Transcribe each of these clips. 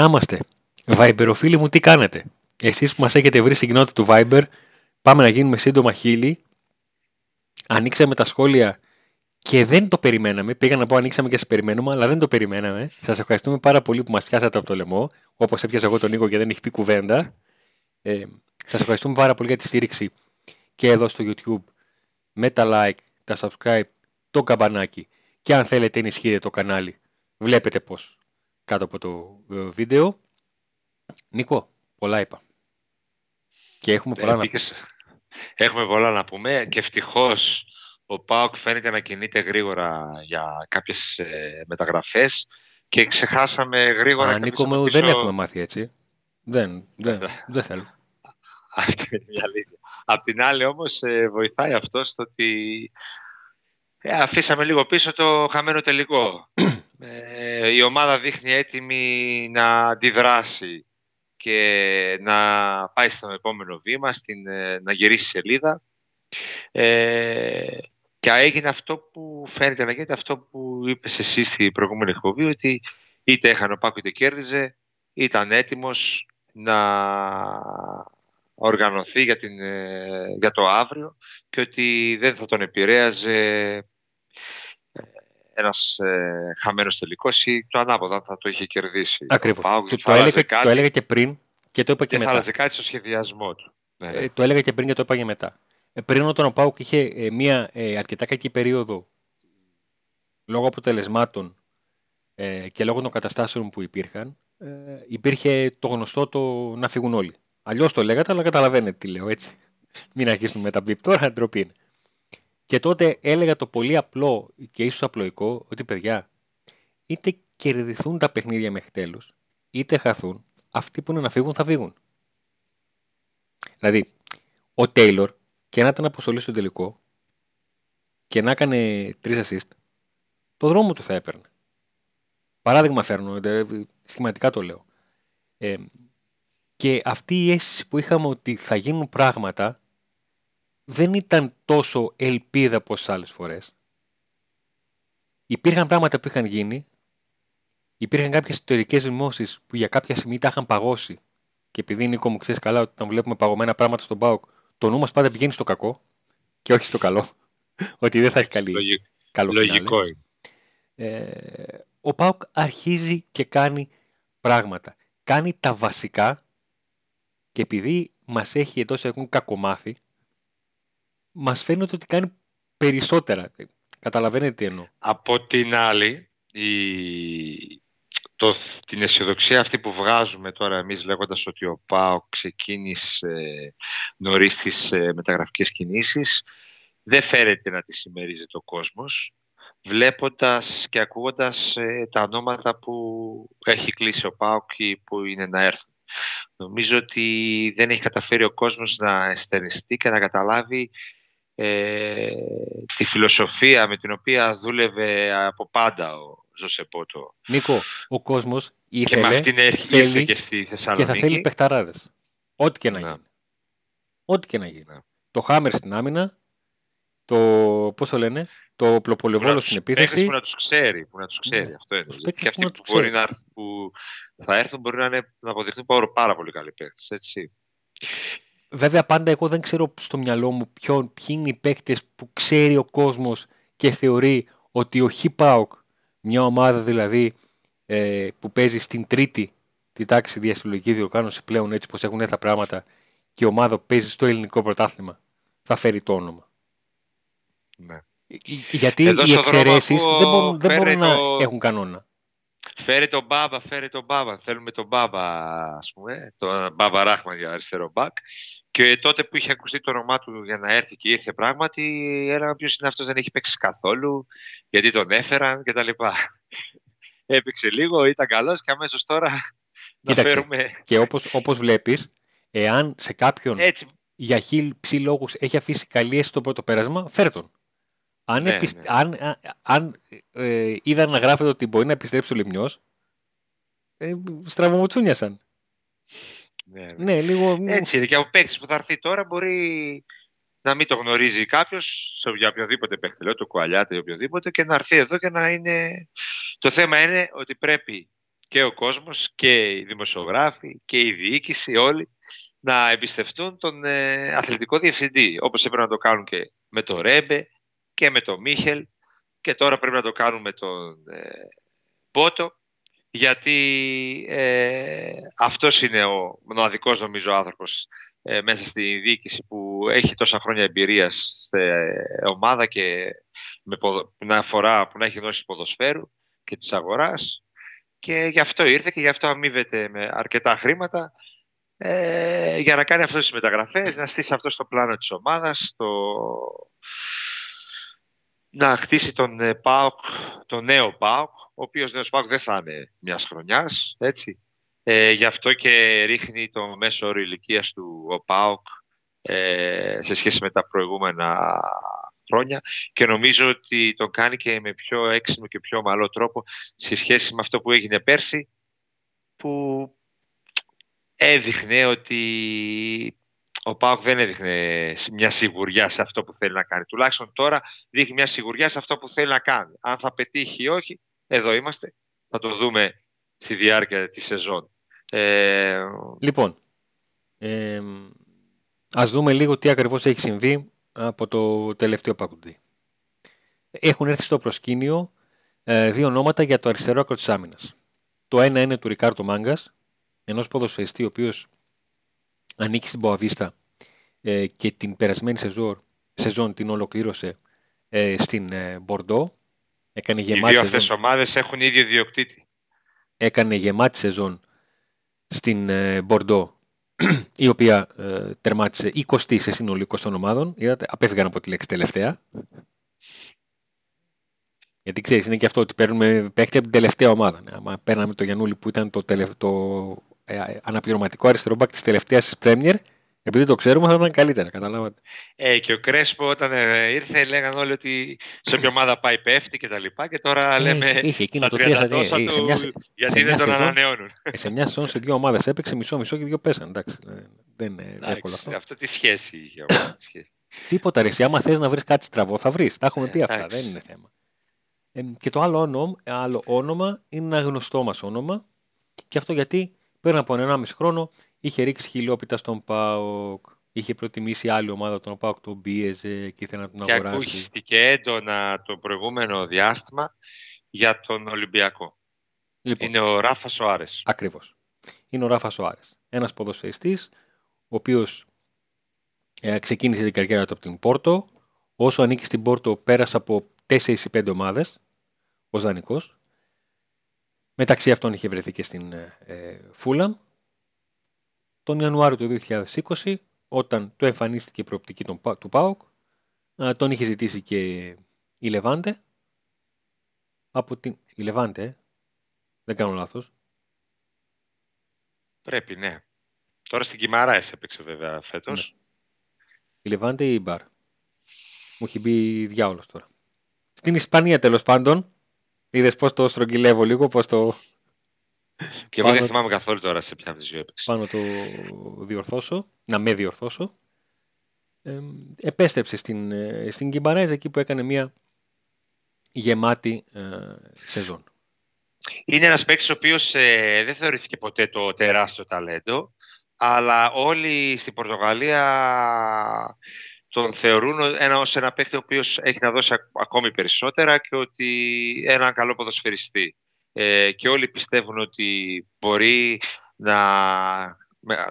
Να είμαστε. Viberοφίλοι μου, τι κάνετε; Εσείς που μας έχετε βρει στην κοινότητα του Viber, πάμε να γίνουμε σύντομα χίλιοι. Ανοίξαμε τα σχόλια και δεν το περιμέναμε. Πήγα να πω ανοίξαμε και σα περιμένουμε, αλλά δεν το περιμέναμε. Σας ευχαριστούμε πάρα πολύ που μας πιάσατε από το λαιμό. Όπως έπιασα εγώ τον Νίκο και δεν έχει πει κουβέντα. Ε, σας ευχαριστούμε πάρα πολύ για τη στήριξη και εδώ στο YouTube με τα like, τα subscribe, το καμπανάκι και αν θέλετε ενισχύετε το κανάλι βλέπετε πως κάτω από το ε, βίντεο. Νίκο, πολλά είπα. Και έχουμε πολλά να πούμε. Έχουμε πολλά να πούμε και ευτυχώς ο Πάοκ φαίνεται να κινείται γρήγορα για κάποιες ε, μεταγραφές και ξεχάσαμε γρήγορα... Α, Νίκο μου, δεν έχουμε μάθει έτσι. Δεν, δεν, δεν θέλω. Αυτό είναι η αλήθεια. Απ' την άλλη όμως ε, βοηθάει αυτό στο ότι ε, αφήσαμε λίγο πίσω το χαμένο τελικό. ε, η ομάδα δείχνει έτοιμη να αντιδράσει και να πάει στο επόμενο βήμα, στην, ε, να γυρίσει σελίδα. Ε, και έγινε αυτό που φαίνεται να γίνεται, αυτό που είπες εσύ στην προηγούμενη εκπομπή, ότι είτε έχανε ο Πάκο είτε κέρδιζε, ήταν έτοιμος να οργανωθεί για, την, ε, για το αύριο και ότι δεν θα τον επηρέαζε ε, ένας ε, χαμένος τελικός ή το ανάποδα θα το είχε κερδίσει. Ακριβώς. Το, το, έλεγα, το έλεγα και πριν και το είπα και, και μετά. θα άλλαζε κάτι στο σχεδιασμό του. Ναι, ναι. Ε, το έλεγα και πριν και το είπα και μετά. Ε, πριν όταν ο Πάουκ είχε ε, μια ε, αρκετά κακή περίοδο λόγω αποτελεσμάτων ε, και λόγω των καταστάσεων που υπήρχαν, υπήρχε το γνωστό το να φύγουν όλοι. Αλλιώς το λέγατε, αλλά καταλαβαίνετε τι λέω έτσι. Μην αρχίσουμε με τα μπιπ τώρα, ντροπή είναι. Και τότε έλεγα το πολύ απλό και ίσως απλοϊκό ότι παιδιά, είτε κερδιθούν τα παιχνίδια μέχρι τέλους, είτε χαθούν, αυτοί που είναι να φύγουν θα φύγουν. Δηλαδή, ο Τέιλορ και να ήταν αποστολή στο τελικό και να έκανε τρεις assist, το δρόμο του θα έπαιρνε. Παράδειγμα φέρνω, σχηματικά το λέω. Ε, και αυτή η αίσθηση που είχαμε ότι θα γίνουν πράγματα δεν ήταν τόσο ελπίδα όπω άλλες φορές. Υπήρχαν πράγματα που είχαν γίνει, υπήρχαν κάποιες ιστορικές δημόσεις που για κάποια στιγμή τα είχαν παγώσει και επειδή Νίκο μου ξέρεις καλά ότι όταν βλέπουμε παγωμένα πράγματα στον ΠΑΟΚ, το νου μας πάντα πηγαίνει στο κακό και όχι στο καλό. ότι δεν θα έχει καλή, Λογικό, καλό Λογικό είναι. Ε, ο ΠΑΟΚ αρχίζει και κάνει πράγματα. Κάνει τα βασικά και επειδή μας έχει εντός έχουν κακομάθει, μας φαίνεται ότι κάνει περισσότερα. Καταλαβαίνετε τι εννοώ. Από την άλλη, η... το, την αισιοδοξία αυτή που βγάζουμε τώρα εμείς λέγοντας ότι ο ΠΑΟ ξεκίνησε νωρίς τις ε, μεταγραφικές κινήσεις, δεν φέρεται να τη συμμερίζει το κόσμος, βλέποντας και ακούγοντας ε, τα ονόματα που έχει κλείσει ο ΠΑΟΚ που είναι να έρθουν. Νομίζω ότι δεν έχει καταφέρει ο κόσμος να εστερνιστεί και να καταλάβει ε, τη φιλοσοφία με την οποία δούλευε από πάντα ο Ζωσεπότο. Νίκο, ο κόσμος ήθελε, και με αυτήν θέλει, και στη Θεσσαλονίκη. Και θα θέλει παιχταράδες. Ό,τι και να, να. γίνει. Ό,τι και να γίνει. Να. Το Χάμερ στην άμυνα, το, πώς το λένε, το οπλοπολεβόλο στην επίθεση. Που να τους ξέρει, που να τους ξέρει. Ναι. Αυτό είναι. Και αυτοί που, μπορεί να, που θα έρθουν μπορεί να, είναι, να αποδειχθούν πάρα πολύ καλοί παίκτες, έτσι. Βέβαια πάντα εγώ δεν ξέρω στο μυαλό μου ποιον, ποιοι είναι οι παίκτες που ξέρει ο κόσμος και θεωρεί ότι ο Χιπάουκ, μια ομάδα δηλαδή ε, που παίζει στην τρίτη τη τάξη διαστηλογική διοργάνωση πλέον έτσι πως έχουν έρθει τα πράγματα και η ομάδα που παίζει στο ελληνικό πρωτάθλημα θα φέρει το όνομα. Ναι. Γιατί Εδώ οι εξαιρέσεις δεν μπορούν, δεν μπορούν να έχουν κανόνα. Φέρει τον Μπάμπα, φέρει τον Μπάμπα. Θέλουμε τον Μπάμπα, ας πούμε, τον Μπάμπα Ράχμα για αριστερό μπακ. Και τότε που είχε ακουστεί το όνομά του για να έρθει και ήρθε πράγματι, έλεγαν ποιος είναι αυτός, δεν έχει παίξει καθόλου, γιατί τον έφεραν κτλ. Έπαιξε λίγο, ήταν καλός και αμέσως τώρα Κοίταξε, να φέρουμε. Και όπως όπως βλέπεις, εάν σε κάποιον Έτσι. για χίλιοι λόγους έχει αφήσει καλή αίσθηση το πρώτο πέρασμα, φέρ τον. Αν, ναι, ναι. αν, αν ε, είδα να γράφεται ότι μπορεί να επιστρέψει ο Λιμιός, ε, στραβομοτσούνιασαν. Ναι, ναι. ναι, λίγο... Έτσι είναι. Και από παίκτης που θα έρθει τώρα μπορεί να μην το γνωρίζει κάποιος για οποιοδήποτε παίκτη, λέω, το κουαλιάτε ή οποιοδήποτε, και να έρθει εδώ και να είναι. Το θέμα είναι ότι πρέπει και ο κόσμος και οι δημοσιογράφοι και η διοίκηση όλοι να εμπιστευτούν τον ε, αθλητικό διευθυντή όπως έπρεπε να το κάνουν και με τον Ρέμπε και με τον Μίχελ και τώρα πρέπει να το κάνουν με τον ε, Πότο γιατί ε, αυτός είναι ο μοναδικός νομίζω άνθρωπος ε, μέσα στη διοίκηση που έχει τόσα χρόνια εμπειρίας στην ομάδα και με ποδο, που, να φορά, που να έχει γνώσεις ποδοσφαίρου και της αγοράς. Και γι' αυτό ήρθε και γι' αυτό αμείβεται με αρκετά χρήματα ε, για να κάνει αυτές τις μεταγραφές, να στήσει αυτό στο πλάνο της ομάδας, το... να χτίσει τον ε, ΠΑΟΚ, τον νέο ΠΑΟΚ, ο οποίος νέος ΠΑΟΚ δεν θα είναι μιας χρονιάς, έτσι. Ε, γι' αυτό και ρίχνει το μέσο όρο ηλικίας του ο ΠΑΟΚ ε, σε σχέση με τα προηγούμενα χρόνια και νομίζω ότι το κάνει και με πιο έξυπνο και πιο ομαλό τρόπο σε σχέση με αυτό που έγινε πέρσι που έδειχνε ότι ο Πάοκ δεν έδειχνε μια σιγουριά σε αυτό που θέλει να κάνει. Τουλάχιστον τώρα δείχνει μια σιγουριά σε αυτό που θέλει να κάνει. Αν θα πετύχει ή όχι, εδώ είμαστε. Θα το δούμε στη διάρκεια της σεζόν. Ε... Λοιπόν, ε, ας δούμε λίγο τι ακριβώς έχει συμβεί από το τελευταίο παγκουντή. Έχουν έρθει στο προσκήνιο ε, δύο ονόματα για το αριστερό άκρο της άμυνας. Το ένα είναι του Ρικάρτο Μάγκας, ενός ποδοσφαιριστή ο οποίος ανήκει στην Ποαβίστα ε, και την περασμένη σεζόν, σεζόν την ολοκλήρωσε ε, στην ε, Μπορντό. Έκανε Οι δύο αυτές ομάδες έχουν ίδιο διοκτήτη. Έκανε γεμάτη σεζόν στην ε, Μπορντό η οποία ε, τερμάτισε 20 σε σύνολο 20 των ομάδων. Είδατε, απέφυγαν από τη λέξη τελευταία. Γιατί ξέρεις, είναι και αυτό ότι παίρνουμε παίχτη από την τελευταία ομάδα. Ναι, άμα παίρναμε το Γιανούλη που ήταν το, τελευ... το ε, αναπληρωματικό αριστερό μπακ της τελευταίας της Πρέμιερ, επειδή το ξέρουμε θα ήταν καλύτερα, καταλάβατε. Ε, και ο Κρέσπο όταν ε, ήρθε λέγανε όλοι ότι σε ποια ομάδα πάει πέφτει και τα λοιπά και τώρα ε, λέμε είχε, εκείνο το 30 τόσα του, σε μια, γιατί σε δεν τον ανανεώνουν. Ε, σε μια σεζόν σε δύο ομάδες έπαιξε μισό-μισό και δύο πέσαν. Εντάξει, δεν είναι εύκολο αυτό. Αυτό τι σχέση είχε. Τίποτα ρε, άμα θες να βρεις κάτι στραβό θα βρεις. Τα έχουμε πει αυτά, δεν είναι θέμα. Ε, και το άλλο όνομα, άλλο όνομα είναι ένα γνωστό μας όνομα και αυτό γιατί πριν από 1,5 χρόνο είχε ρίξει χιλιόπιτα στον ΠΑΟΚ. Είχε προτιμήσει άλλη ομάδα τον ΠΑΟΚ, τον πίεζε και ήθελε να τον αγοράσει. Και ακούγιστηκε έντονα το προηγούμενο διάστημα για τον Ολυμπιακό. Λοιπόν, είναι ο Ράφας Σοάρες. Ακριβώς. Είναι ο Ράφας Σοάρες. Ένας ποδοσφαιριστής, ο οποίος ε, ξεκίνησε την καριέρα του από την Πόρτο. Όσο ανήκει στην Πόρτο, πέρασε από 4 ή 5 ομάδες ως δανεικός. Μεταξύ αυτών είχε βρεθεί και στην ε, Φούλαμ. Τον Ιανουάριο του 2020, όταν το εμφανίστηκε η προοπτική του ΠΑΟΚ, τον είχε ζητήσει και η Λεβάντε. Από την... Η Λεβάντε, ε. δεν κάνω λάθος. Πρέπει, ναι. Τώρα στην Κιμαράες έπαιξε βέβαια φέτος. Ναι. Η Λεβάντε ή η Μπαρ. Μου έχει μπει διάολος τώρα. Στην Ισπανία τέλος πάντων, Είδες πώς το στρογγυλεύω λίγο, πώς το. Και εγώ δεν θυμάμαι καθόλου τώρα σε ποια δύο έπαιξε. Πάνω το διορθώσω, να με διορθώσω. Ε, επέστρεψε στην, ε, στην Κιμπαρέζα εκεί που έκανε μια γεμάτη ε, σεζόν. Είναι ένας παίκτης ο οποίος ε, δεν θεωρήθηκε ποτέ το τεράστιο ταλέντο, αλλά όλοι στην Πορτογαλία τον θεωρούν ένα, ως ένα παίκτη ο οποίος έχει να δώσει ακόμη περισσότερα και ότι ένα καλό ποδοσφαιριστή. Ε, και όλοι πιστεύουν ότι μπορεί να,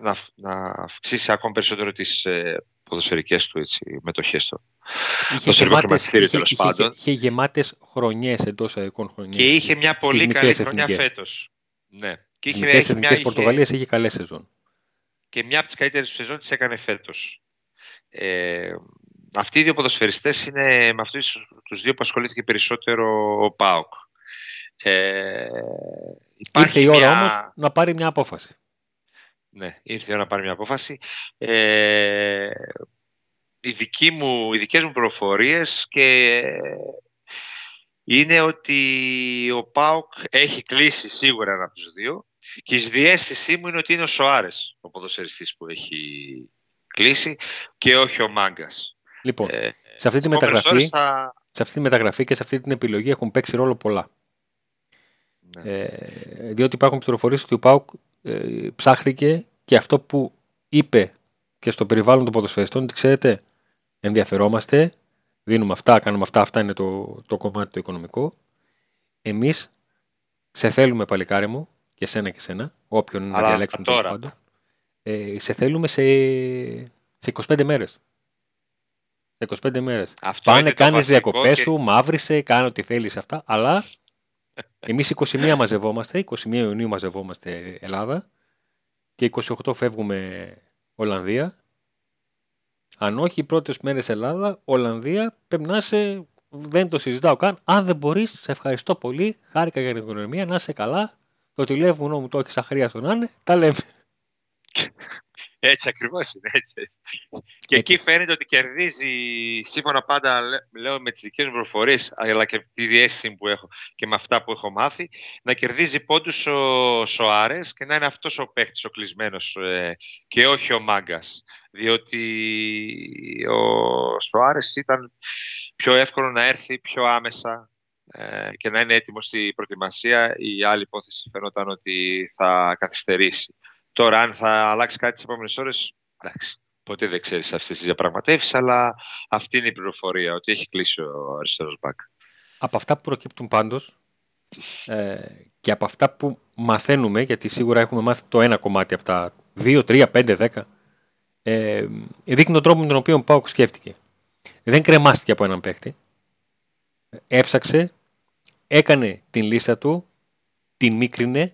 να, να αυξήσει ακόμη περισσότερο τις ε, ποδοσφαιρικές του έτσι, μετοχές του. Είχε γεμάτες, είχε, είχε, πάντων. είχε, είχε γεμάτες χρονιές εντός εικόν χρονιές. Και είχε μια πολύ καλή χρονιά φέτος. Ναι. Και είχε, είχε, εθνικές Πορτογαλίας είχε καλές σεζόν. Και μια από τις καλύτερες του σεζόν τις έκανε φέτος. Ε, αυτοί οι δύο ποδοσφαιριστές είναι με αυτούς τους δύο που ασχολήθηκε περισσότερο ο ΠΑΟΚ. Ε, ήρθε η ώρα μια... όμως να πάρει μια απόφαση. Ναι, ήρθε η ώρα να πάρει μια απόφαση. Ε, οι, δική μου, οι δικές μου προφορίες και είναι ότι ο ΠΑΟΚ έχει κλείσει σίγουρα ένα από τους δύο και η διέστησή μου είναι ότι είναι ο Σοάρες ο ποδοσφαιριστής που έχει κλείσει και όχι ο μάγκας. Λοιπόν, ε, σε, αυτή τη μεταγραφή, θα... σε αυτή τη μεταγραφή και σε αυτή την επιλογή έχουν παίξει ρόλο πολλά. Ναι. Ε, διότι υπάρχουν πληροφορίες ότι ο Πάουκ ε, ψάχτηκε και αυτό που είπε και στο περιβάλλον των ποδοσφαιριστών ότι ξέρετε, ενδιαφερόμαστε, δίνουμε αυτά, κάνουμε αυτά, αυτά είναι το, το κομμάτι το οικονομικό. Εμείς σε θέλουμε, παλικάρι μου, και σένα και σένα, όποιον να Αλλά διαλέξουμε τέλος τώρα. πάντων. Ε, σε θέλουμε σε, σε 25 μέρες. Σε 25 μέρες. Αυτό Πάνε, είναι το κάνεις βασικό διακοπές και- σου, μαύρισε, κάνε ό,τι θέλεις αυτά. Αλλά εμείς 21 μαζευόμαστε, 21 Ιουνίου μαζευόμαστε Ελλάδα και 28 φεύγουμε Ολλανδία. Αν όχι οι πρώτες μέρες Ελλάδα, Ολλανδία πρέπει να είσαι. Δεν το συζητάω καν. Αν δεν μπορείς, σε ευχαριστώ πολύ. Χάρηκα για την οικονομία, να είσαι καλά. Το τηλέφωνο μου το έχεις αχρίαστο να είναι. Τα λέμε. Έτσι ακριβώς είναι. Έτσι, έτσι. Και Έτσι. εκεί φαίνεται ότι κερδίζει, σύμφωνα πάντα λέ- λέω με τις δικές μου προφορίες, αλλά και τη διέστηση που έχω και με αυτά που έχω μάθει, να κερδίζει πόντους ο Σοάρες και να είναι αυτός ο παίχτης ο κλεισμένος και όχι ο Μάγκας. Διότι ο Σοάρες ήταν πιο εύκολο να έρθει πιο άμεσα ε, και να είναι έτοιμος στη προετοιμασία. Η άλλη υπόθεση φαίνονταν ότι θα καθυστερήσει. Τώρα, αν θα αλλάξει κάτι τις επόμενες ώρες, εντάξει. Ποτέ δεν ξέρεις αυτές τις διαπραγματεύσεις, αλλά αυτή είναι η πληροφορία, ότι έχει κλείσει ο αριστερός μπακ. Από αυτά που προκύπτουν πάντως ε, και από αυτά που μαθαίνουμε, γιατί σίγουρα έχουμε μάθει το ένα κομμάτι από τα 2, 3, 5, 10, ε, δείχνει τον τρόπο με τον οποίο ο Πάουκ σκέφτηκε. Δεν κρεμάστηκε από έναν παίχτη. Έψαξε, έκανε την λίστα του, την μίκρινε,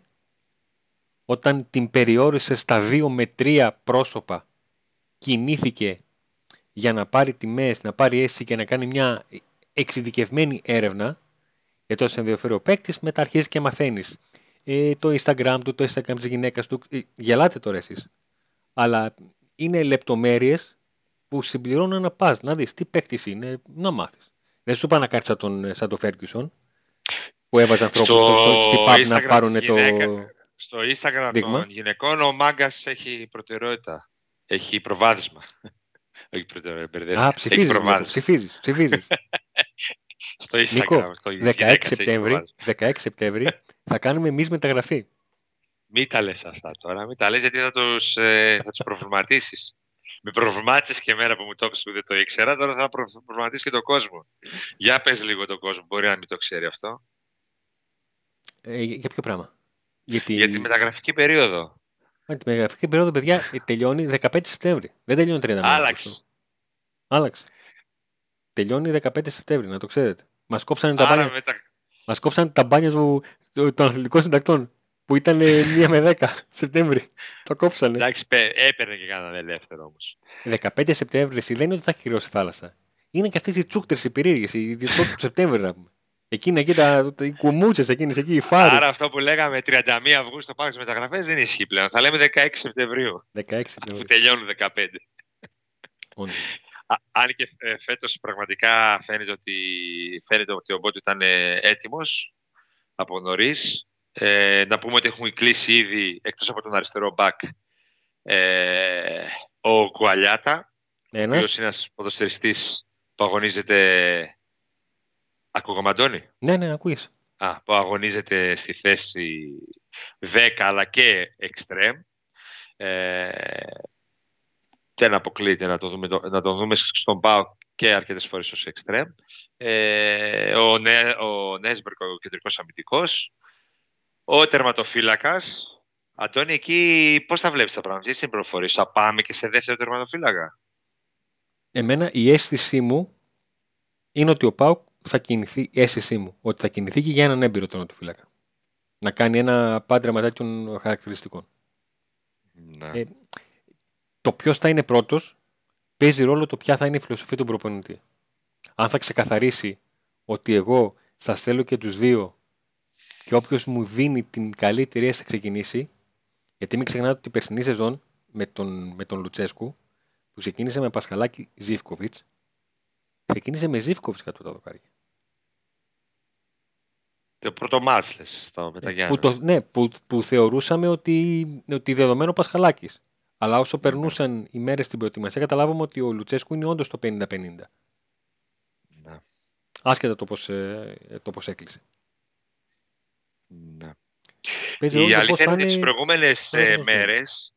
όταν την περιόρισε στα 2 με 3 πρόσωπα, κινήθηκε για να πάρει τιμές, να πάρει αίσθηση και να κάνει μια εξειδικευμένη έρευνα για το σε ενδιαφέρει ο παίκτης, μετά αρχίζεις και μαθαίνεις. Ε, το Instagram του, το Instagram της γυναίκας του. Ε, γελάτε τώρα εσείς. Αλλά είναι λεπτομέρειες που συμπληρώνουν ένα παζ. Να δεις τι παίκτης είναι, να μάθεις. Δεν σου είπα να κάτσεις σαν τον, σαν τον Ferguson που έβαζε ανθρώπους Στο στο, στο, στη pub Instagram να πάρουν της το. Γυναίκα- Στο Instagram Δείγμα. των γυναικών ο μάγκας έχει προτεραιότητα. Έχει προβάδισμα. Όχι προτεραιότητα, μπερδεύτηκα. Α, Έχει ψηφίζεις. προβάδισμα. Ψηφίζεις. Ψηφίζεις. Στο Instagram. Νίκο, στο 16 γυναίκας έχει Σεπτέμβρη, προβάδισμα. 16 Σεπτέμβρη θα κάνουμε εμείς μεταγραφή. Μην τα λες αυτά τώρα. Μην τα λες γιατί θα τους, ε, θα τους προβληματίσεις. Με προβλημάτισες και εμένα που μου το είπες που δεν το ήξερα, τώρα θα προ- προβληματίσεις και τον κόσμο. Για πες λίγο τον κόσμο, μπορεί να μην το ξέρει αυτό. Ε, για ποιο πράγμα; Γιατί... Για τη μεταγραφική περίοδο. Μα, τη μεταγραφική περίοδο, παιδιά, ε, τελειώνει 15 Σεπτέμβρη. Δεν τελειώνει 31 Άλλαξε. Αυγούστου. Άλλαξε. Τελειώνει 15 Σεπτέμβρη, να το ξέρετε. Μας κόψανε, τα Άρα μπάνια, μετα... μας κόψανε τα μπάνια του, του- των αθλητικών συντακτών που ήταν 1 με 10 Σεπτέμβρη. Το κόψανε. Εντάξει, πέ- έπαιρνε και κανέναν ελεύθερο όμως. 15 Σεπτέμβρη εσύ, δεν είναι ότι θα έχει κρυώσει η θάλασσα. Είναι και αυτές οι τσούκτρε οι περίεργε, οι οι πρώτοι του Σεπτέμβρη να πούμε. Εκείνα εκεί τα, τα, οι κουμούτσες εκείνες εκεί, οι φάροι. Άρα αυτό που λέγαμε 31 Αυγούστου πάμε στις μεταγραφές δεν ισχύει πλέον. Θα λέμε 16 Σεπτεμβρίου, 16 αφού Σεπτέμβρη. τελειώνουν 15. Όντως. Α, αν και ε, φέτος πραγματικά φαίνεται ότι, φαίνεται ότι ο Μπότου ήταν ε, έτοιμος από νωρίς. Ε, να πούμε ότι έχουν κλείσει ήδη, εκτός από τον αριστερό μπακ, ε, ο Κουαλιάτα, ο Ένας. οποίος είναι ένας ποδοσφαιριστής που αγωνίζεται... Ακούγομαι Αντώνη; Ναι, ναι, ακούει. Α, που αγωνίζεται στη θέση 10 αλλά και εξτρέμ. Ε, δεν αποκλείεται να, το δούμε, το- να τον δούμε στον ΠΑΟ και αρκετές φορές ως εξτρέμ. Ε, ο, Νέ, ο Νέσμπερκ, ο κεντρικός αμυντικός. Ο τερματοφύλακας. Αντώνη, εκεί πώς τα βλέπεις τα πράγματα, τι είναι προφορίες, θα πάμε και σε δεύτερο τερματοφύλακα; Εμένα η αίσθησή μου είναι ότι ο Πάουκ θα κινηθεί, η αίσθησή μου, ότι θα κινηθεί και για έναν έμπειρο τερματοφύλακα. Να κάνει ένα πάντρεμα τέτοιων χαρακτηριστικών. Ναι. Ε, το ποιος θα είναι πρώτος παίζει ρόλο το ποια θα είναι η φιλοσοφία του προπονητή. Αν θα ξεκαθαρίσει ότι εγώ θα στέλνω και τους δύο και όποιος μου δίνει την καλύτερη αίσθηση θα ξεκινήσει, γιατί μην ξεχνάτε ότι η περσινή σεζόν με τον, με τον Λουτσέσκου που ξεκίνησε με Πασχαλάκη Ζήφκοβιτς, ξεκίνησε με Ζήφκοβιτ κάτω τα δοκάρια. Το πρώτο μάτς, λες, στο Μεταγιάννη. Που, το, ναι, που, που θεωρούσαμε ότι, ότι δεδομένο Πασχαλάκης. Αλλά όσο περνούσαν οι μέρες στην προετοιμασία, καταλάβαμε ότι ο Λουτσέσκου είναι όντως το 50-50. Ναι. Άσχετα το πώς ε, το πώς έκλεισε. Ναι. Παίζει Η ρόλο το πώς αλήθεια θα είναι ότι τις είναι- προηγούμενες θα είναι ε, ο κόσμος. μέρες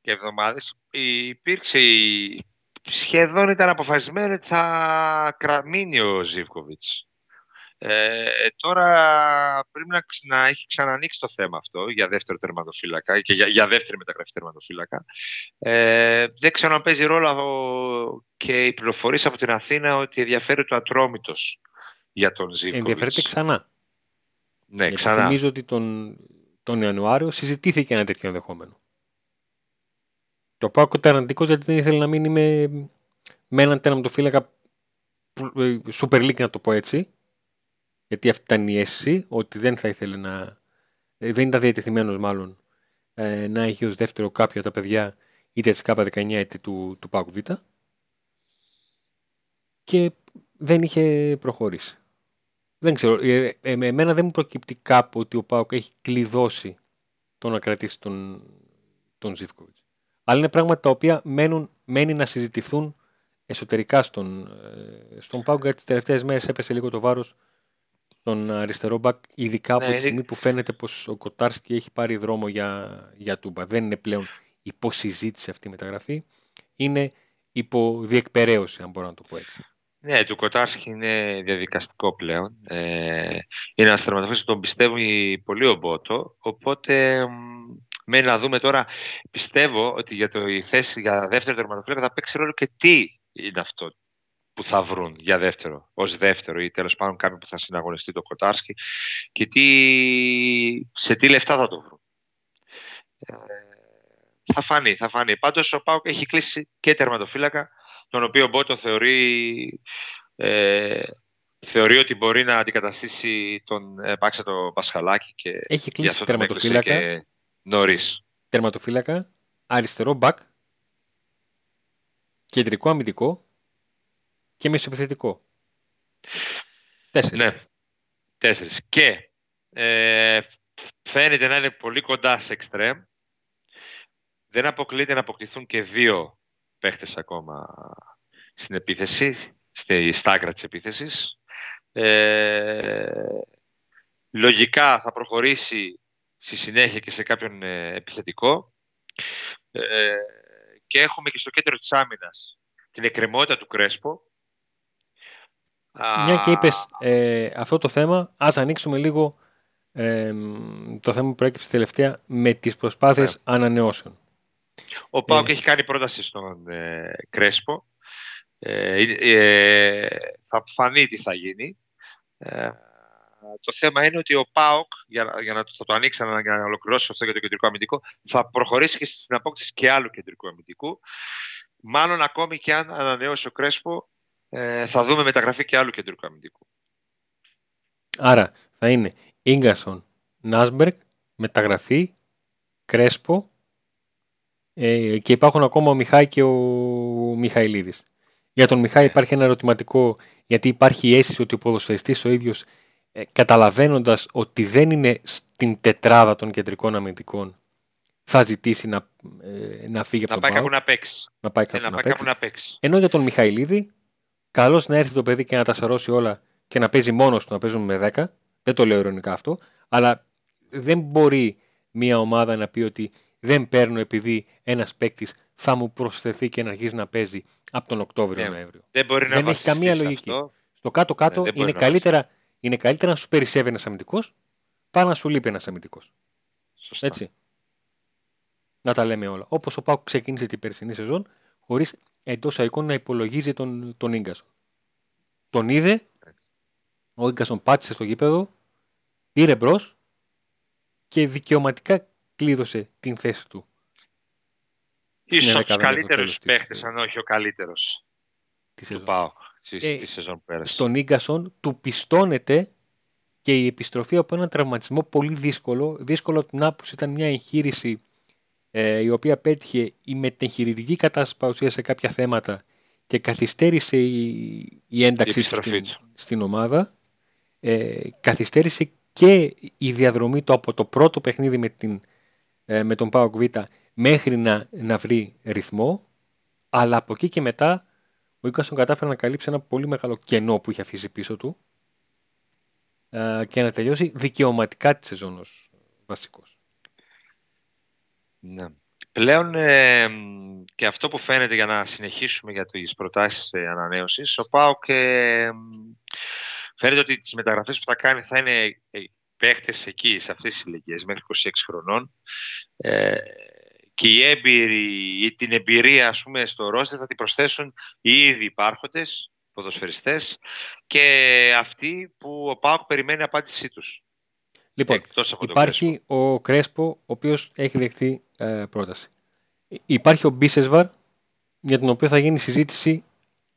και εβδομάδες υπήρξε η... σχεδόν ήταν αποφασισμένο ότι θα κρα- μείνει ο Ζίβκοβιτς. Ε, τώρα πρέπει να, ξ- να έχει ξανανοίξει το θέμα αυτό για δεύτερο τερματοφύλακα και για, για δεύτερη μεταγραφή τερματοφύλακα. Ε, δεν ξέρω αν παίζει ρόλο ο- και οι πληροφορίες από την Αθήνα ότι ενδιαφέρει το Ατρόμητος για τον Ζίβκοβιτς. Ενδιαφέρεται ξανά. Ναι, Γιατί ξανά. Θυμίζω ότι τον, τον Ιανουάριο συζητήθηκε ένα τέτοιο ενδεχόμενο. Το πάω κοτεραντικό γιατί δεν ήθελε να μείνει με, με έναν τερματοφύλακα που- ε, Super League να το πω έτσι. Γιατί αυτή ήταν η αίσθηση ότι δεν θα ήθελε να. ε, Δεν ήταν διατεθειμένος μάλλον ε, να έχει ως δεύτερο κάποιο από τα παιδιά είτε της K19 είτε του, του ΠΑΟΚ Β. Και δεν είχε προχωρήσει. Δεν ξέρω. Ε, ε, με εμένα δεν μου προκύπτει κάπου ότι ο Πάοκ έχει κλειδώσει το να κρατήσει τον, τον Ζιβκοβιτς. Αλλά είναι πράγματα τα οποία μένουν, μένει να συζητηθούν εσωτερικά στον, ε, στον Πάοκ γιατί τις τελευταίες μέρες έπεσε λίγο το βάρος στον αριστερό μπακ ειδικά από Ναι, τη είναι- στιγμή που φαίνεται πως ο Κοτάρσκι έχει πάρει δρόμο για, για τούμπα. Δεν είναι πλέον υποσυζήτηση αυτή η μεταγραφή. Είναι υποδιεκπαιρέωση αν μπορώ να το πω έτσι. Ναι, του Κοτάρσκι είναι διαδικαστικό πλέον. Ε, είναι ένας τερματοφύλακα που τον πιστεύει πολύ ο Μπότο. Οπότε μ, μένει να δούμε τώρα. Πιστεύω ότι για το, η θέση για δεύτερο τερματοφύλακα θα παίξει ρόλο και τι είναι αυτό που θα βρουν για δεύτερο, ως δεύτερο ή τέλος πάντων κάποιον που θα συναγωνιστεί το Κοτάρσκι και τι, σε τι λεφτά θα το βρουν. Ε, θα φανεί, θα φανεί. Πάντως ο Πάουκ έχει κλείσει και τερματοφύλακα τον οποίο ο Μπότο θεωρεί, ε, θεωρεί ότι μπορεί να αντικαταστήσει τον ε, Πάξα το Πασχαλάκη και Έχει γι' κλείσει αυτό τον έκλεισε τερματοφύλακα, και νωρίς. τερματοφύλακα, αριστερό μπακ, κεντρικό αμυντικό και μεσοπιθετικό. Τέσσερις. Ναι, τέσσερις. Και ε, φαίνεται να είναι πολύ κοντά σε εξτρέμ. Δεν αποκλείεται να αποκτηθούν και δύο παίχτες ακόμα στην επίθεση, στη στάκρα της επίθεσης. Ε, λογικά θα προχωρήσει στη συνέχεια και σε κάποιον ε, επιθετικό. Ε, και έχουμε και στο κέντρο της άμυνας την εκκρεμότητα του Κρέσπο. Μια και Α, είπες ε, αυτό το θέμα, ας ανοίξουμε λίγο ε, μ, το θέμα που προέκυψε τελευταία με τις προσπάθειες Ναι. ανανεώσεων. Ο Πάουκ Ε. έχει κάνει πρόταση στον ε, Κρέσπο. Ε, ε, θα φανεί τι θα γίνει. Ε, το θέμα είναι ότι ο ΠΑΟΚ, για, να- για να το- θα το ανοίξει να, για να ολοκληρώσει αυτό για το κεντρικό αμυντικό, θα προχωρήσει και στην απόκτηση και άλλου κεντρικού αμυντικού. Μάλλον ακόμη και αν ανανεώσει ο Κρέσπο, ε, θα δούμε μεταγραφή και άλλου κεντρικού αμυντικού. Άρα θα είναι Ίγκασον, Νάσμπεργκ, μεταγραφή, Κρέσπο ε, και υπάρχουν ακόμα ο Μιχάη και ο Μιχαηλίδης. Για τον Μιχάη υπάρχει ένα ερωτηματικό γιατί υπάρχει η αίσθηση ότι ο ποδοσφαιριστής ο ίδιος ε, καταλαβαίνοντας ότι δεν είναι στην τετράδα των κεντρικών αμυντικών θα ζητήσει να, ε, να φύγει από Να τον πάει κάπου ΠΑΟΚ, να παίξει. να πάει Ε, κάπου να να πάει παίξει. κάπου να παίξει. Ενώ για τον Μιχαηλίδη, καλώς να έρθει το παιδί και να τα σαρώσει όλα και να παίζει μόνος του, να παίζουμε με 10. Δεν το λέω ειρωνικά αυτό. Αλλά δεν μπορεί μια ομάδα να πει ότι δεν παίρνω επειδή ένας παίκτης θα μου προσθεθεί και να αρχίσει να παίζει από τον Ναι. Οκτώβριο-Νοέμβριο. Δεν μπορεί να Δεν έχει βασιστείς καμία σε λογική. αυτό. Στο κάτω-κάτω Ναι, δεν μπορεί είναι, να καλύτερα, είναι καλύτερα να σου περισσεύει ένας αμυντικός παρά να σου λείπει ένας αμυντικός. Σωστά. Έτσι. Να τα λέμε όλα. Όπως ο Πάουκ ξεκίνησε την περσινή σεζόν χωρίς εντός αικών να υπολογίζει τον, τον γκασον. Τον είδε, ο γκασον πάτησε στο γήπεδο, πήρε μπρος και δικαιωματικά κλείδωσε την θέση του. Ίσως στην από τους δεκάδα μέχρι το καλύτερους τέλος της- παίχτες, αν όχι ο καλύτερος Της του σεζόν. ΠΑΟΚ στη, Ε, στη σεζόν που πέρασε. Στον γκασον του πιστώνεται και η επιστροφή από έναν τραυματισμό πολύ δύσκολο. Δύσκολο από την άποψη ήταν μια εγχείρηση ε, η οποία πέτυχε η μετεγχειρητική κατάσταση παρουσία σε κάποια θέματα και καθυστέρησε η, η ένταξή Η του επιστροφή στην, του. στην ομάδα. Ε, καθυστέρησε και η διαδρομή του από το πρώτο παιχνίδι με, την, ε, με τον ΠΑΟΚ Β μέχρι να, να βρει ρυθμό. Αλλά από εκεί και μετά ο Ίκασον κατάφερε να καλύψει ένα πολύ μεγάλο κενό που είχε αφήσει πίσω του. ε, και να τελειώσει δικαιωματικά τη σεζόν ως βασικός. Ναι. Πλέον ε, και αυτό που φαίνεται για να συνεχίσουμε για τις προτάσεις ε, ανανέωσης, ο ΠΑΟΚ ε, φαίνεται ότι τις μεταγραφές που θα κάνει θα είναι ε, παίχτες εκεί, σε αυτές τις ηλικίες, μέχρι 26 χρονών. Ε, και η έμπειρη, την εμπειρία ας πούμε, στο ρόστερ θα την προσθέσουν οι ήδη υπάρχοντες ποδοσφαιριστές και αυτοί που ο ΠΑΟΚ περιμένει απάντησή τους. Λοιπόν, υπάρχει ο Κρέσπο, ο οποίος έχει δεχτεί ε, πρόταση. Υπάρχει ο Μπίσεσβαρ, για τον οποίο θα γίνει συζήτηση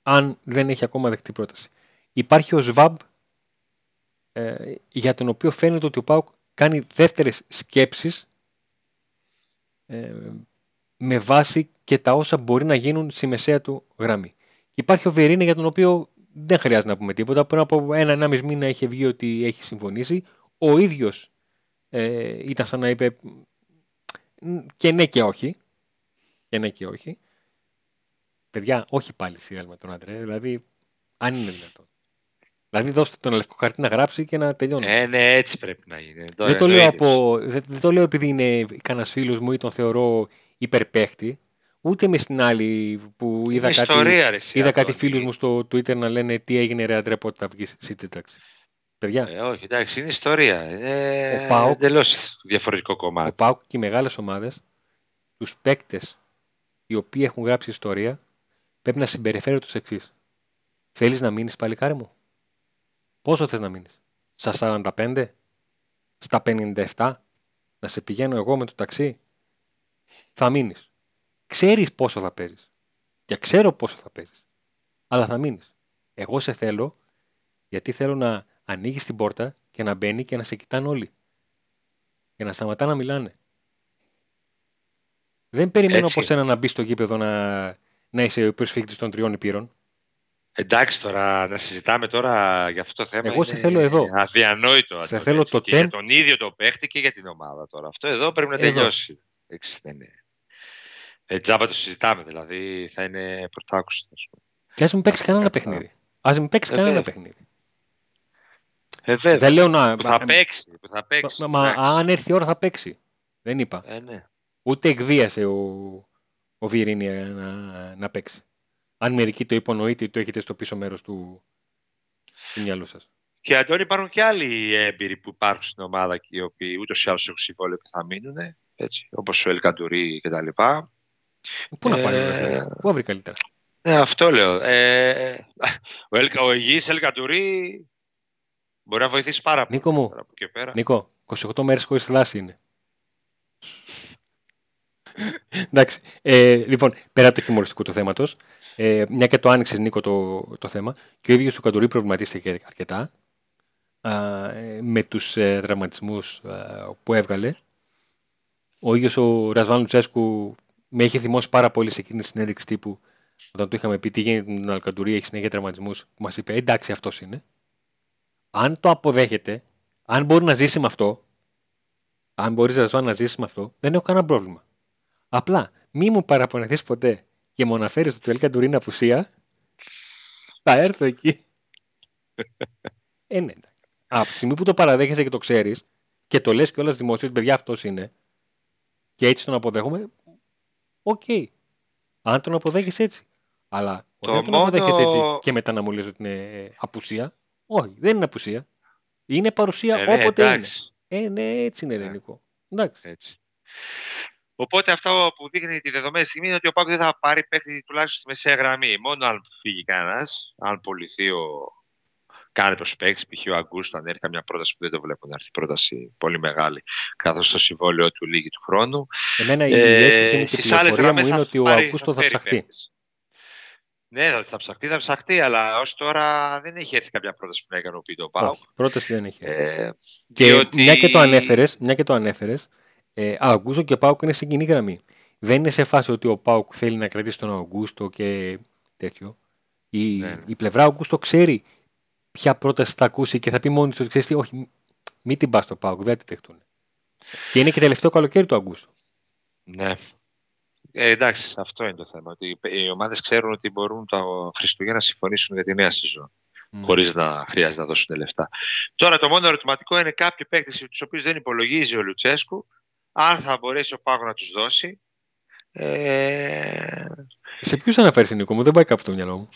αν δεν έχει ακόμα δεχτεί πρόταση. Υπάρχει ο Σβάμπ, ε, για τον οποίο φαίνεται ότι ο Πάουκ κάνει δεύτερες σκέψεις ε, με βάση και τα όσα μπορεί να γίνουν στη μεσαία του γραμμή. Υπάρχει ο Βερίνε για τον οποίο δεν χρειάζεται να πούμε τίποτα. Πριν από ένα-ενάμιση μήνα είχε βγει ότι έχει συμφωνήσει. Ο ίδιος ε, ήταν σαν να είπε και ναι και όχι. Και ναι και όχι. Παιδιά, όχι πάλι σειρά με τον άντρε. Δηλαδή, αν είναι δυνατόν. Δηλαδή, δώστε τον λευκό χαρτί να γράψει και να τελειώνει. Ε, ναι, έτσι πρέπει να είναι. δεν, το λέω από, δεν, δεν, το λέω επειδή είναι κανένας φίλος μου ή τον θεωρώ υπερπαίχτη. Ούτε με στην άλλη που είδα κάτι, ιστορία, ρε, είδα κάτι φίλους μου στο Twitter να λένε τι έγινε ρε αντρέ πότε θα βγεις εντάξει. Παιδιά. Ε, όχι, εντάξει, είναι ιστορία. Ε, ο Πάουκ, εντελώς διαφορετικό κομμάτι. Ο Πάουκ και οι μεγάλες ομάδες, τους παίκτες οι οποίοι έχουν γράψει ιστορία, πρέπει να συμπεριφέρουν τους εξής. Θέλεις να μείνεις παλικάρι μου; Πόσο θες να μείνεις; Στα 45, στα 57, να σε πηγαίνω εγώ με το ταξί; Θα μείνεις. Ξέρεις πόσο θα παίζεις. Και ξέρω πόσο θα παίζεις. Αλλά θα μείνεις. Εγώ σε θέλω γιατί θέλω να ανοίγεις την πόρτα και να μπαίνει και να σε κοιτάνε όλοι. Και να σταματά να μιλάνε. Δεν περιμένω από σένα να μπεις στο γήπεδο να, να είσαι ο προσφύγτη των τριών υπήρων. Εντάξει τώρα, να συζητάμε τώρα για αυτό το θέμα. Εγώ σε θέλω εδώ. Αδιανόητο. Σε θέλω το και για τον ίδιο το παίχτη και για την ομάδα τώρα. Αυτό εδώ πρέπει να τελειώσει. Έτσι δεν είναι. Ε, τζάμπα το συζητάμε, δηλαδή θα είναι πρωτάκουστος. Και ας μην παίξει κανένα παιχνίδι. Α μην παίξει ε, κανένα παιχνίδι. Ε, βέβαια. Δεν λέω να. Που θα παίξει. Που θα παίξει. Μα, μα αν έρθει η ώρα θα παίξει. Δεν είπα. Ε, ναι. Ούτε εκβίασε ο, ο Βιερίνη να, να παίξει. Αν μερικοί το υπονοείτε ή το έχετε στο πίσω μέρος του, του μυαλού σας. Και Αντώνη, υπάρχουν και άλλοι έμπειροι που υπάρχουν στην ομάδα και οι οποίοι ούτως ή άλλως έχουν συμβόλαιο και θα μείνουν. Όπως ο Ελκαντουρί κτλ. Πού να πάει, ε, πού βρει καλύτερα. Ναι, αυτό λέω. Ε, ο, Ελκα, ο υγιής Ελκαντουρί μπορεί να βοηθήσει πάρα πολύ. Νίκο μου, Νίκο, 28 μέρες χωρίς θλάση είναι. Εντάξει. Ε, λοιπόν, πέρα από το χειμωριστικό του θέματος, ε, μια και το άνοιξες Νίκο το, το θέμα, και ο ίδιος ο Καντουρί προβληματίστηκε αρκετά ε, με τους ε, δραματισμού ε, που έβγαλε. Ο ίδιος ο Ρασβάν Λουτσέσκου με είχε θυμώσει πάρα πολύ σε εκείνη τη συνέντευξη τύπου όταν του είχαμε πει τι γίνεται με τον Αλκαντουρί, έχει συνέχεια τραυματισμούς, που μας είπε εντάξει, αυτός είναι. Αν το αποδέχεται, αν μπορεί να ζήσει με αυτό, αν μπορείς να ζήσεις με αυτό, δεν έχω κανένα πρόβλημα. Απλά μη μου παραπονεθείς ποτέ και μου αναφέρει ότι ο Αλκαντουρί είναι απουσία, θα έρθω εκεί. ε, ναι, Από τη στιγμή που το παραδέχεσαι και το ξέρεις και το λες και όλα δημόσια ότι παιδιά αυτός είναι, και έτσι τον αποδέχομαι, OK. Okay. Αν τον αποδέχεσαι έτσι. Αλλά το όταν τον αποδέχεσαι έτσι και μετά να μου λες ότι είναι απουσία, όχι, δεν είναι απουσία. Είναι παρουσία ε, ναι, οπότε εντάξει. είναι. Ε, ναι, έτσι είναι ελληνικό. Ναι. Εντάξει. Έτσι. Οπότε αυτό που δείχνει τη δεδομένη στιγμή είναι ότι ο Πάκο δεν θα πάρει παίχτη τουλάχιστον στη μεσαία γραμμή. Μόνο αν φύγει κανένας, αν πουληθεί ο, κάνει προσπέξει, π.χ. ο Αγκούστο, αν έρθει καμιά πρόταση που δεν το βλέπω να έρθει πρόταση πολύ μεγάλη, καθώς το συμβόλαιο του λύγει του χρόνου. Εμένα η ε, αίσθηση είναι και η πληροφορία μου είναι ότι ο Αγκούστο θα ψαχτεί. Ναι, θα ψαχτεί, θα ψαχτεί, αλλά ως τώρα δεν έχει έρθει κάποια πρόταση που να ικανοποιεί το Πάο. Πρόταση δεν έχει. Ε, και διότι... μια και το ανέφερες, μια και το ανέφερες, ε, Αγκούστο και ο Πάουκ είναι σε κοινή γραμμή. Δεν είναι σε φάση ότι ο Πάουκ θέλει να κρατήσει τον Αγκούστο και τέτοιο. Η, ναι, ναι. η πλευρά Αγκούστο ξέρει ποια πρόταση θα ακούσει και θα πει μόνη του ότι ξέρεις τι, όχι, μην την πας στο Πάουκ, δεν τη δεχτούν. Και είναι και τελευταίο καλοκαίρι του Αγκούστου. Ναι. Ε, εντάξει, αυτό είναι το θέμα. Ότι οι ομάδες ξέρουν ότι μπορούν τα Χριστούγεννα να συμφωνήσουν για τη νέα σεζόν. mm. χωρίς να χρειάζεται να δώσουν λεφτά. Τώρα το μόνο ερωτηματικό είναι κάποιοι παίκτες τους οποίους δεν υπολογίζει ο Λουτσέσκου αν θα μπορέσει ο Πάγο να τους δώσει. Ε... Σε ποιους αναφέρεις Νίκο μου, δεν πάει κάπου το μυαλό μου.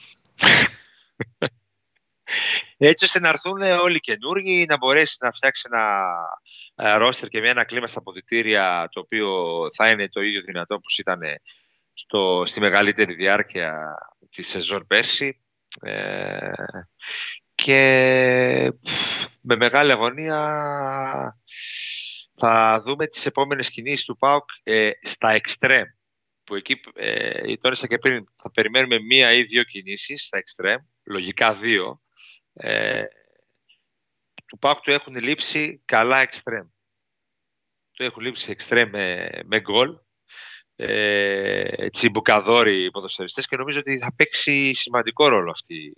Έτσι ώστε να έρθουν όλοι οι καινούργοι, να μπορέσει να φτιάξει ένα ρόστερ και μια ένα κλίμα στα ποδητήρια το οποίο θα είναι το ίδιο δυνατό όπως ήταν στο, στη μεγαλύτερη διάρκεια της σεζόν πέρσι. Ε, και με μεγάλη αγωνία θα δούμε τις επόμενες κινήσεις του ΠΑΟΚ ε, στα εξτρέμ που εκεί ε, τόνισα και πριν θα περιμένουμε μία ή δύο κινήσεις στα εξτρέμ, λογικά δύο. Ε, του ΠΑΟΚ του έχουν λείψει καλά εξτρέμ του έχουν λείψει εξτρέμ με, με γκολ. Ε, τσιμπουκαδόροι ποδοσφαιριστές και νομίζω ότι θα παίξει σημαντικό ρόλο αυτή,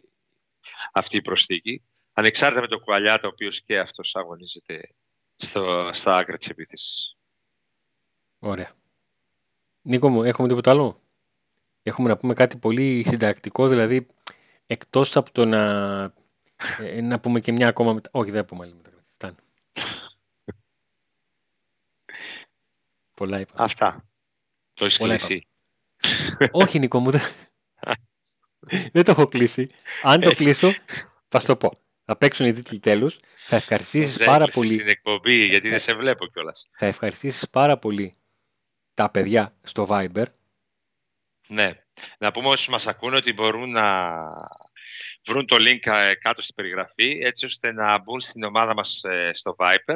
αυτή η προσθήκη ανεξάρτητα με το Κουαλιάτα ο οποίος και αυτός αγωνίζεται στο, στα άκρα της επίθεσης. Ωραία. Νίκο μου, έχουμε τίποτα άλλο; Έχουμε να πούμε κάτι πολύ συνταρακτικό, δηλαδή εκτός από το να, ε, να πούμε και μια ακόμα μετα... Όχι, δεν πούμε άλλη μεταγραφή. Φτάνει. Πολλά είπα. Αυτά. Το έχεις κλείσει. Όχι, Νίκο μου, δεν... δεν το έχω κλείσει. Αν το κλείσω, θα σου το πω θα παίξουν οι τίτλοι τέλους. Θα ευχαριστήσεις πάρα πολύ. Στην εκπομπή, γιατί δεν σε βλέπω κιόλας. Θα ευχαριστήσεις πάρα πολύ τα παιδιά στο Viber. Ναι. Να πούμε όσοι μας ακούνε ότι μπορούν να βρουν το link ε, κάτω στην περιγραφή έτσι ώστε να μπουν στην ομάδα μας ε, στο Viber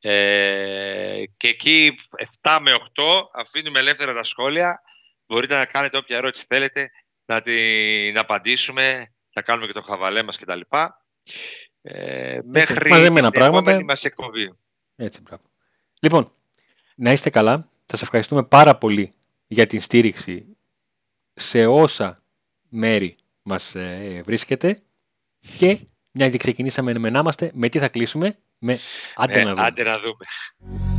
ε, και εκεί 7 με 8 αφήνουμε ελεύθερα τα σχόλια μπορείτε να κάνετε όποια ερώτηση θέλετε να την απαντήσουμε να κάνουμε και το χαβαλέ μας κτλ. Ε, μέχρι την επόμενη μας εκπομπή. Έτσι, μπράβο. Λοιπόν, να είστε καλά. Σας ευχαριστούμε πάρα πολύ για την στήριξη σε όσα μέρη μας ε, βρίσκεται και μια και ξεκινήσαμε με να είμαστε, με τι θα κλείσουμε, με άντε ε, να δούμε. Άντε να δούμε.